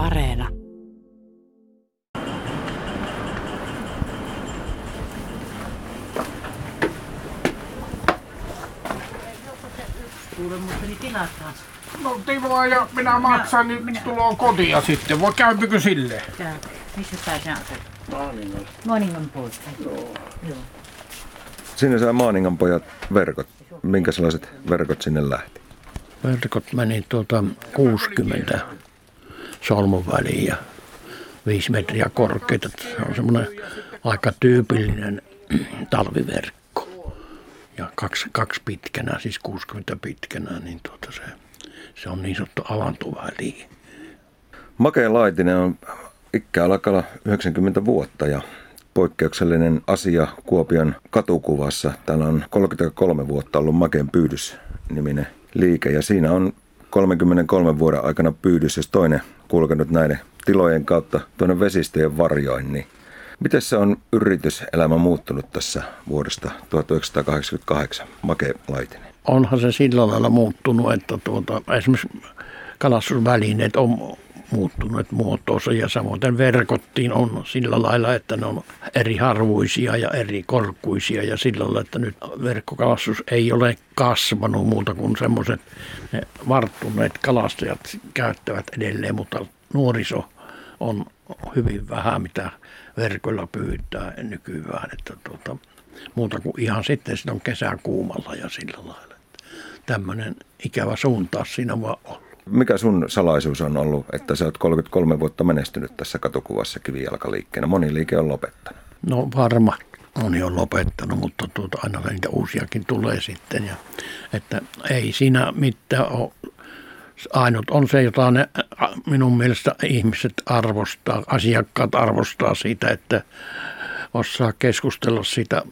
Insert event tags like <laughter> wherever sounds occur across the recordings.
Areena. No Timo ja minä maksan, niin minä. tuloa kotia sitten. Voi käypykö sille? Käy. Missä päin sä asut? Maaningan. Joo. Joo. Sinne saa Maaningan pojat verkot. Minkä sellaiset verkot sinne lähti? Verkot meni tuota 60 solmun väliin ja 5 metriä korkeita. Se on semmoinen aika tyypillinen <clears throat> talviverkko. Ja kaksi, kaksi pitkänä, siis 60 pitkänä, niin tuota se, se on niin sanottu avantoväli. Makea Laitinen on ikää alkaa 90 vuotta ja poikkeuksellinen asia Kuopion katukuvassa. Täällä on 33 vuotta ollut Makeen pyydys-niminen liike ja siinä on 33 vuoden aikana pyydys, jos toinen kulkenut näiden tilojen kautta tuonne vesistöjen varjoin, niin Miten se on yrityselämä muuttunut tässä vuodesta 1988, Make Laitinen? Onhan se sillä lailla muuttunut, että tuota, esimerkiksi kalastusvälineet on muuttunut muotoonsa ja samoin verkottiin on sillä lailla, että ne on eri harvuisia ja eri korkuisia ja sillä lailla, että nyt verkkokalastus ei ole kasvanut muuta kuin semmoiset ne varttuneet kalastajat käyttävät edelleen, mutta nuoriso on hyvin vähän, mitä verkolla pyytää nykyään, että tuota, muuta kuin ihan sitten sitten on kesän kuumalla ja sillä lailla. Tämmöinen ikävä suuntaus siinä vaan on. Mikä sun salaisuus on ollut, että sä oot 33 vuotta menestynyt tässä katukuvassa kivijalkaliikkeenä? Moni liike on lopettanut. No varma. Moni on lopettanut, mutta tuota, aina niitä uusiakin tulee sitten. Ja, että ei siinä mitään ole. Ainut on se, jota ne minun mielestä ihmiset arvostaa, asiakkaat arvostaa siitä, että osaa keskustella siitä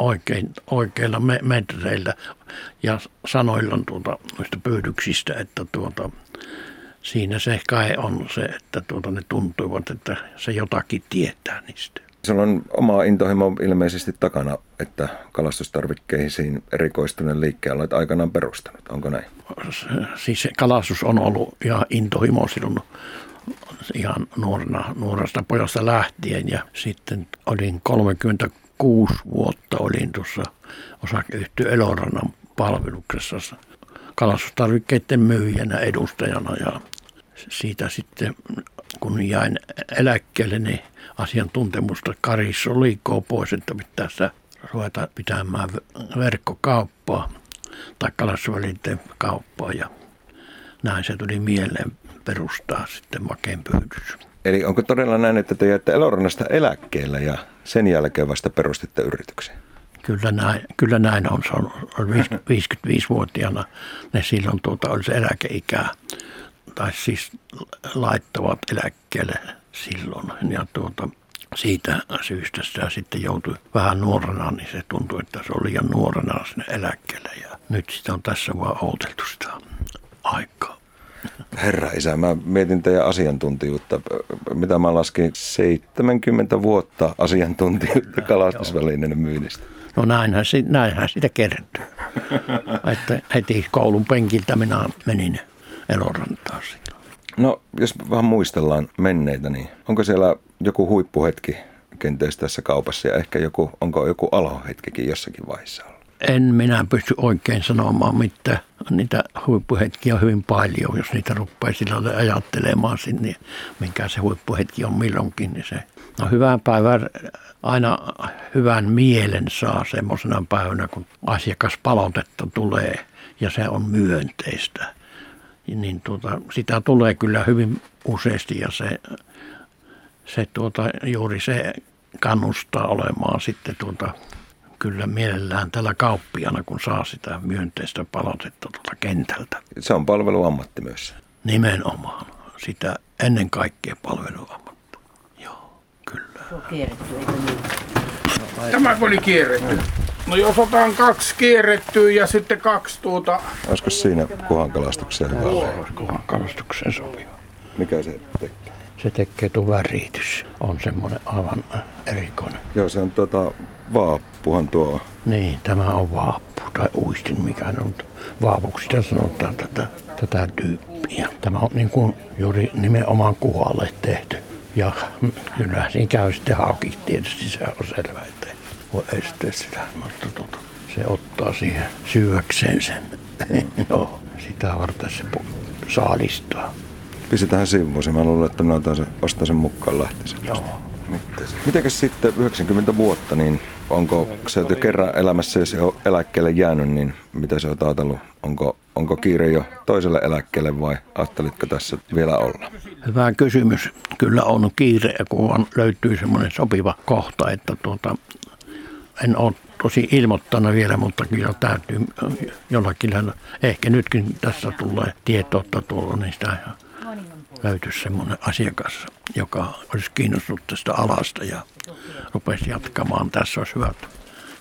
oikein, oikeilla me- metreillä ja sanoilla tuota, noista pyydyksistä, että tuota, siinä se kai on se, että tuota, ne tuntuivat, että se jotakin tietää niistä. Sulla on oma intohimo ilmeisesti takana, että kalastustarvikkeisiin erikoistuneen liikkeen olet aikanaan perustanut. Onko näin? Siis kalastus on ollut ihan intohimo silloin ihan nuorena, nuoresta pojasta lähtien ja sitten olin 30 kuusi vuotta olin tuossa osakeyhtiö Elorannan palveluksessa kalastustarvikkeiden myyjänä edustajana ja siitä sitten kun jäin eläkkeelle, niin asiantuntemusta karissa liikkoo pois, että pitää ruveta pitämään verkkokauppaa tai kalastusvälineiden kauppaa ja näin se tuli mieleen perustaa sitten makeen pyydys. Eli onko todella näin, että te jäette Elorannasta eläkkeellä ja sen jälkeen vasta perustitte yrityksen? Kyllä näin, kyllä näin on. Se on 55-vuotiaana. <laughs> Ne silloin tuota, oli se eläkeikä. Tai siis laittavat eläkkeelle silloin. Ja tuota, siitä syystä sitä sitten joutui vähän nuorena, niin se tuntui, että se oli liian nuorena sinne eläkkeelle. Ja nyt sitä on tässä vaan outeltu sitä aikaa. Herra isä, mä mietin teidän asiantuntijuutta. Mitä mä laskin? 70 vuotta asiantuntijuutta kalastusvälineiden myynnistä. No näinhän, näinhän sitä kertyy. että heti koulun penkiltä minä menin Elorantaan silloin. No, jos vähän muistellaan menneitä, niin onko siellä joku huippuhetki kenties tässä kaupassa ja ehkä joku, onko joku alohetkikin jossakin vaiheessa ollut? En minä pysty oikein sanomaan mitä. Niitä huippuhetkiä on hyvin paljon, jos niitä rupeaa sillä ajattelemaan sinne, minkä se huippuhetki on milloinkin. Niin se, no hyvän päivän, aina hyvän mielen saa semmoisena päivänä, kun asiakaspalautetta tulee ja se on myönteistä. Niin tuota, sitä tulee kyllä hyvin useasti ja se, se tuota, juuri se kannustaa olemaan sitten tuota, kyllä mielellään tällä kauppiana, kun saa sitä myönteistä palautetta tuolta kentältä. Se on palveluammatti myös. Nimenomaan. Sitä ennen kaikkea palveluammatti. Joo, kyllä. Se on kierretty, eikö niin? Tämä oli kierretty. No jos otan kaksi kierrettyä ja sitten kaksi tuota... Olisiko siinä kuhankalastukseen hyvä? Kuhankalastukseen sopiva. Mikä se tekee? Se tekee tuo väritys. On semmoinen aivan erikoinen. Joo, se on tuota vaappuhan tuo. Niin, tämä on vaappu tai uistin, mikä on vaapuksi sitä sanotaan tätä. tätä tyyppiä. Tämä on niin kuin juuri nimenomaan kuhalle tehty. Ja kyllä siinä käy sitten hauki tietysti, se on selvä, että voi estää sitä, mutta tuota, se ottaa siihen syökseen sen. Joo, <laughs> sitä varten se saalistaa. Pistetään sivuun Mä luulen, että minä otan sen, ostan sen mukaan lähtisen. Joo. Mitenkäs sitten 90 vuotta, niin onko se jo kerran elämässä, jos on eläkkeelle jäänyt, niin mitä se on ajatellut? Onko, onko kiire jo toiselle eläkkeelle vai ajattelitko tässä vielä olla? Hyvä kysymys. Kyllä on kiire, kun löytyy semmoinen sopiva kohta, että tuota, en ole tosi ilmoittanut vielä, mutta kyllä täytyy jollakin Ehkä nytkin tässä tulee tietoa, että tuolla niistä löytyisi semmoinen asiakas, joka olisi kiinnostunut tästä alasta ja rupesi jatkamaan. Tässä olisi hyvät,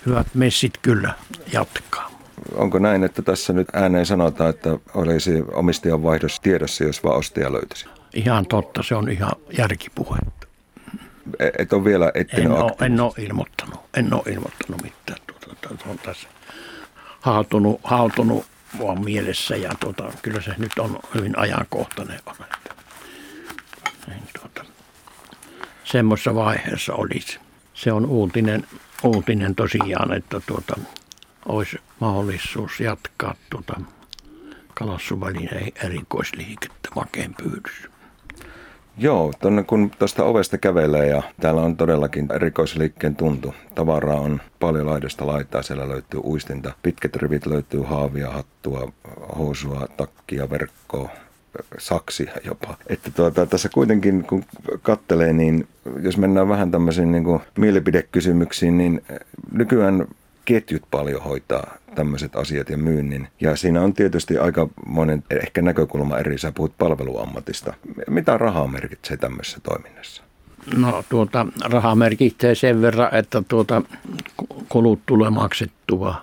hyvät messit kyllä jatkaa. Onko näin, että tässä nyt ääneen sanotaan, että olisi omistajan vaihdos tiedossa, jos vaan ostaja löytyisi? Ihan totta, se on ihan järkipuhetta. E, et ole vielä en ole, en ole ilmoittanut, en ole ilmoittanut mitään. Tuota, tuota, on tässä hautunut, hautunut vaan mielessä ja tuota, kyllä se nyt on hyvin ajankohtainen. On, että niin tuota, semmoisessa vaiheessa olisi. Se on uutinen, uutinen tosiaan, että tuota, olisi mahdollisuus jatkaa tuota kalassuvälineen erikoisliikettä makeen pyydyssä. Joo, tonne kun tuosta ovesta kävelee ja täällä on todellakin erikoisliikkeen tuntu. Tavaraa on paljon laidasta laitaa, siellä löytyy uistinta. Pitkät rivit löytyy haavia, hattua, housua, takkia, verkkoa, saksia jopa. Että tuota, tässä kuitenkin kun kattelee, niin jos mennään vähän tämmöisiin niin kuin mielipidekysymyksiin, niin nykyään ketjut paljon hoitaa tämmöiset asiat ja myynnin. Ja siinä on tietysti aika monen ehkä näkökulma eri. Sä puhut palveluammatista. Mitä rahaa merkitsee tämmöisessä toiminnassa? No tuota, rahaa merkitsee sen verran, että tuota, kulut tulee maksettua.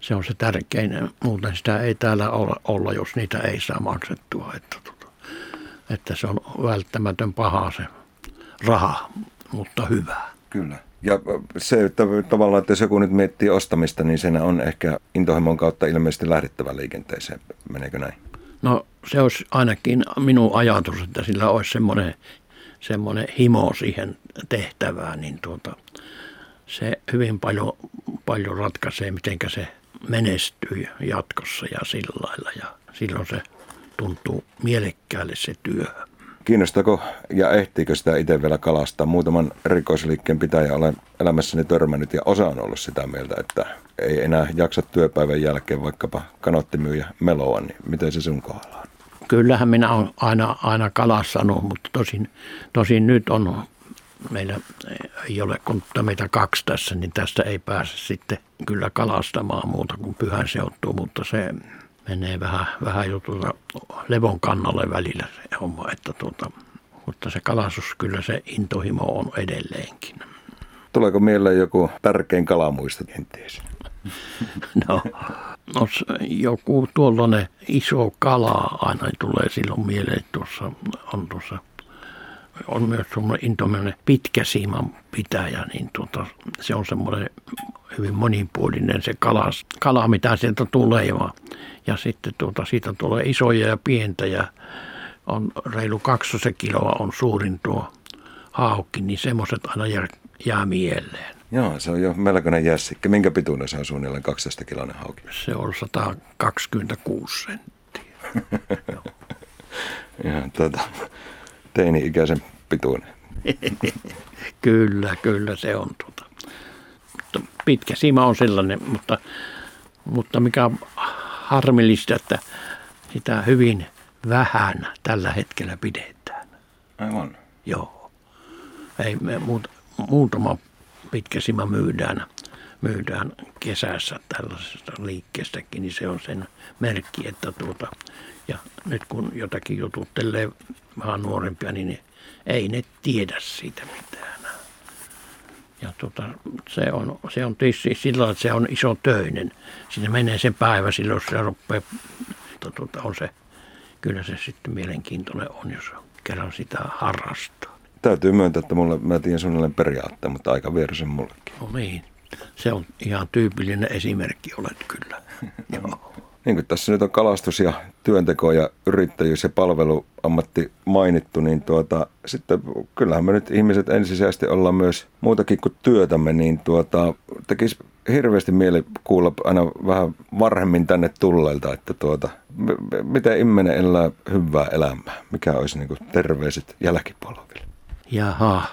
Se on se tärkein. Muuten sitä ei täällä olla, olla jos niitä ei saa maksettua. Että, tuota, että se on välttämätön paha se raha, mutta hyvä. Kyllä. Ja se, että tavallaan, että jos joku nyt miettii ostamista, niin siinä on ehkä intohimon kautta ilmeisesti lähdettävä liikenteeseen. Meneekö näin? No se olisi ainakin minun ajatus, että sillä olisi semmoinen, semmoinen himo siihen tehtävään, niin tuota, se hyvin paljon, paljon ratkaisee, miten se menestyy jatkossa ja sillä lailla. Ja silloin se tuntuu mielekkäälle se työ. Kiinnostako ja ehtiikö sitä itse vielä kalastaa? Muutaman rikosliikkeen pitäjä olen elämässäni törmännyt ja osa on ollut sitä mieltä, että ei enää jaksa työpäivän jälkeen vaikkapa kanottimyyjä meloa, niin miten se sun kohdalla on? Kyllähän minä olen aina, aina kalassanut, mutta tosin, tosin nyt on, meillä ei ole kuin meitä kaksi tässä, niin tästä ei pääse sitten kyllä kalastamaan muuta kuin pyhän seuttuu, mutta se menee vähän, vähän jo tuota levon kannalle välillä se homma, että tuota, mutta se kalastus kyllä se intohimo on edelleenkin. Tuleeko mieleen joku tärkein kalamuisto kenties? <laughs> No, no joku tuollainen iso kala aina tulee silloin mieleen, tuossa on tuossa on myös semmoinen intomielinen pitkä siiman pitäjä, niin tuota, se on semmoinen hyvin monipuolinen se kala, kala mitä sieltä tulee. Ja, ja sitten tuota, siitä tulee isoja ja pientä ja on reilu 200 kiloa on suurin tuo haukki, niin semmoiset aina jää, jää mieleen. Joo, se on jo melkoinen jässikkä. Minkä pituinen se on suunnilleen 12 kiloinen hauki? Se on 126 senttiä. <laughs> Ihan tuota, teini-ikäisen pituinen. <laughs> kyllä, kyllä se on. Tuota. Pitkä sima on sellainen, mutta, mutta mikä on harmillista, että sitä hyvin vähän tällä hetkellä pidetään. Aivan. Joo. Ei, me muut, muutama pitkä sima myydään, myydään kesässä tällaisesta liikkeestäkin, niin se on sen merkki, että tuota, ja nyt kun jotakin jututtelee vähän nuorempia, niin ei ne tiedä siitä mitään. Ja tota, se on, se on tietysti sillä että se on iso töinen. Sinne menee sen päivä silloin, jos se rupeaa, tota, on se, kyllä se sitten mielenkiintoinen on, jos kerran sitä harrastaa. Täytyy myöntää, että mulle, mä tiedän suunnilleen periaatteen, mutta aika vierosen mullekin. No niin, se on ihan tyypillinen esimerkki olet kyllä. <laughs> Joo. niin kuin tässä nyt on kalastus ja työnteko ja yrittäjyys ja palveluammatti mainittu, niin tuota, sitten kyllähän me nyt ihmiset ensisijaisesti ollaan myös muutakin kuin työtämme, niin tuota, tekisi hirveästi mieli kuulla aina vähän varhemmin tänne tulleilta, että tuota, m- miten ihminen elää hyvää elämää, mikä olisi niin kuin terveiset jälkipolville. Jaha.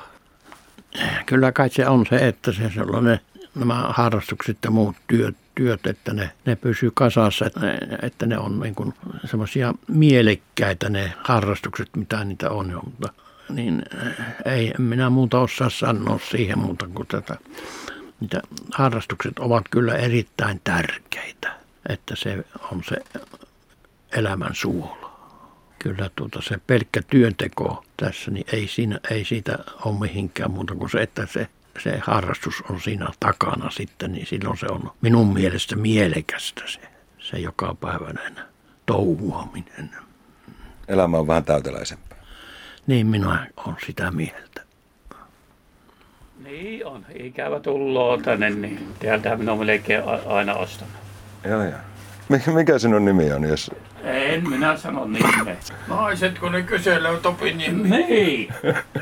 Kyllä kai se on se, että se sellainen, nämä harrastukset ja muut työt, työt että ne, ne pysyy kasassa, että ne, että ne on niin semmoisia mielekkäitä ne harrastukset, mitä niitä on. jo, Mutta niin ei en minä muuta osaa sanoa siihen muuta kuin tätä. Niitä harrastukset ovat kyllä erittäin tärkeitä, että se on se elämän suola. Kyllä tuota se pelkkä työnteko tässä, niin ei, siinä, ei siitä ole mihinkään muuta kuin se, että se, se harrastus on siinä takana sitten, niin silloin se on minun mielestä mielekästä se, se jokapäiväinen touhuaminen. Elämä on vähän täyteläisempää. Niin minä olen sitä mieltä. Niin on. Ikävä tulloo tänne, niin täältä minä olen melkein aina ostanut. Joo, joo. Mi- Mikä sinun nimi on, jos... En minä sano nimeä. Naiset, kun ne kyselevät Topin nimi, Niin.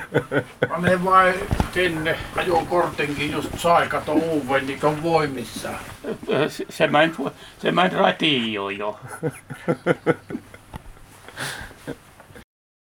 <laughs> pane vai sinne ajokortinkin just sai, kato uuden, niin on voimissaan. Se meni, se meni ratioon jo. <laughs>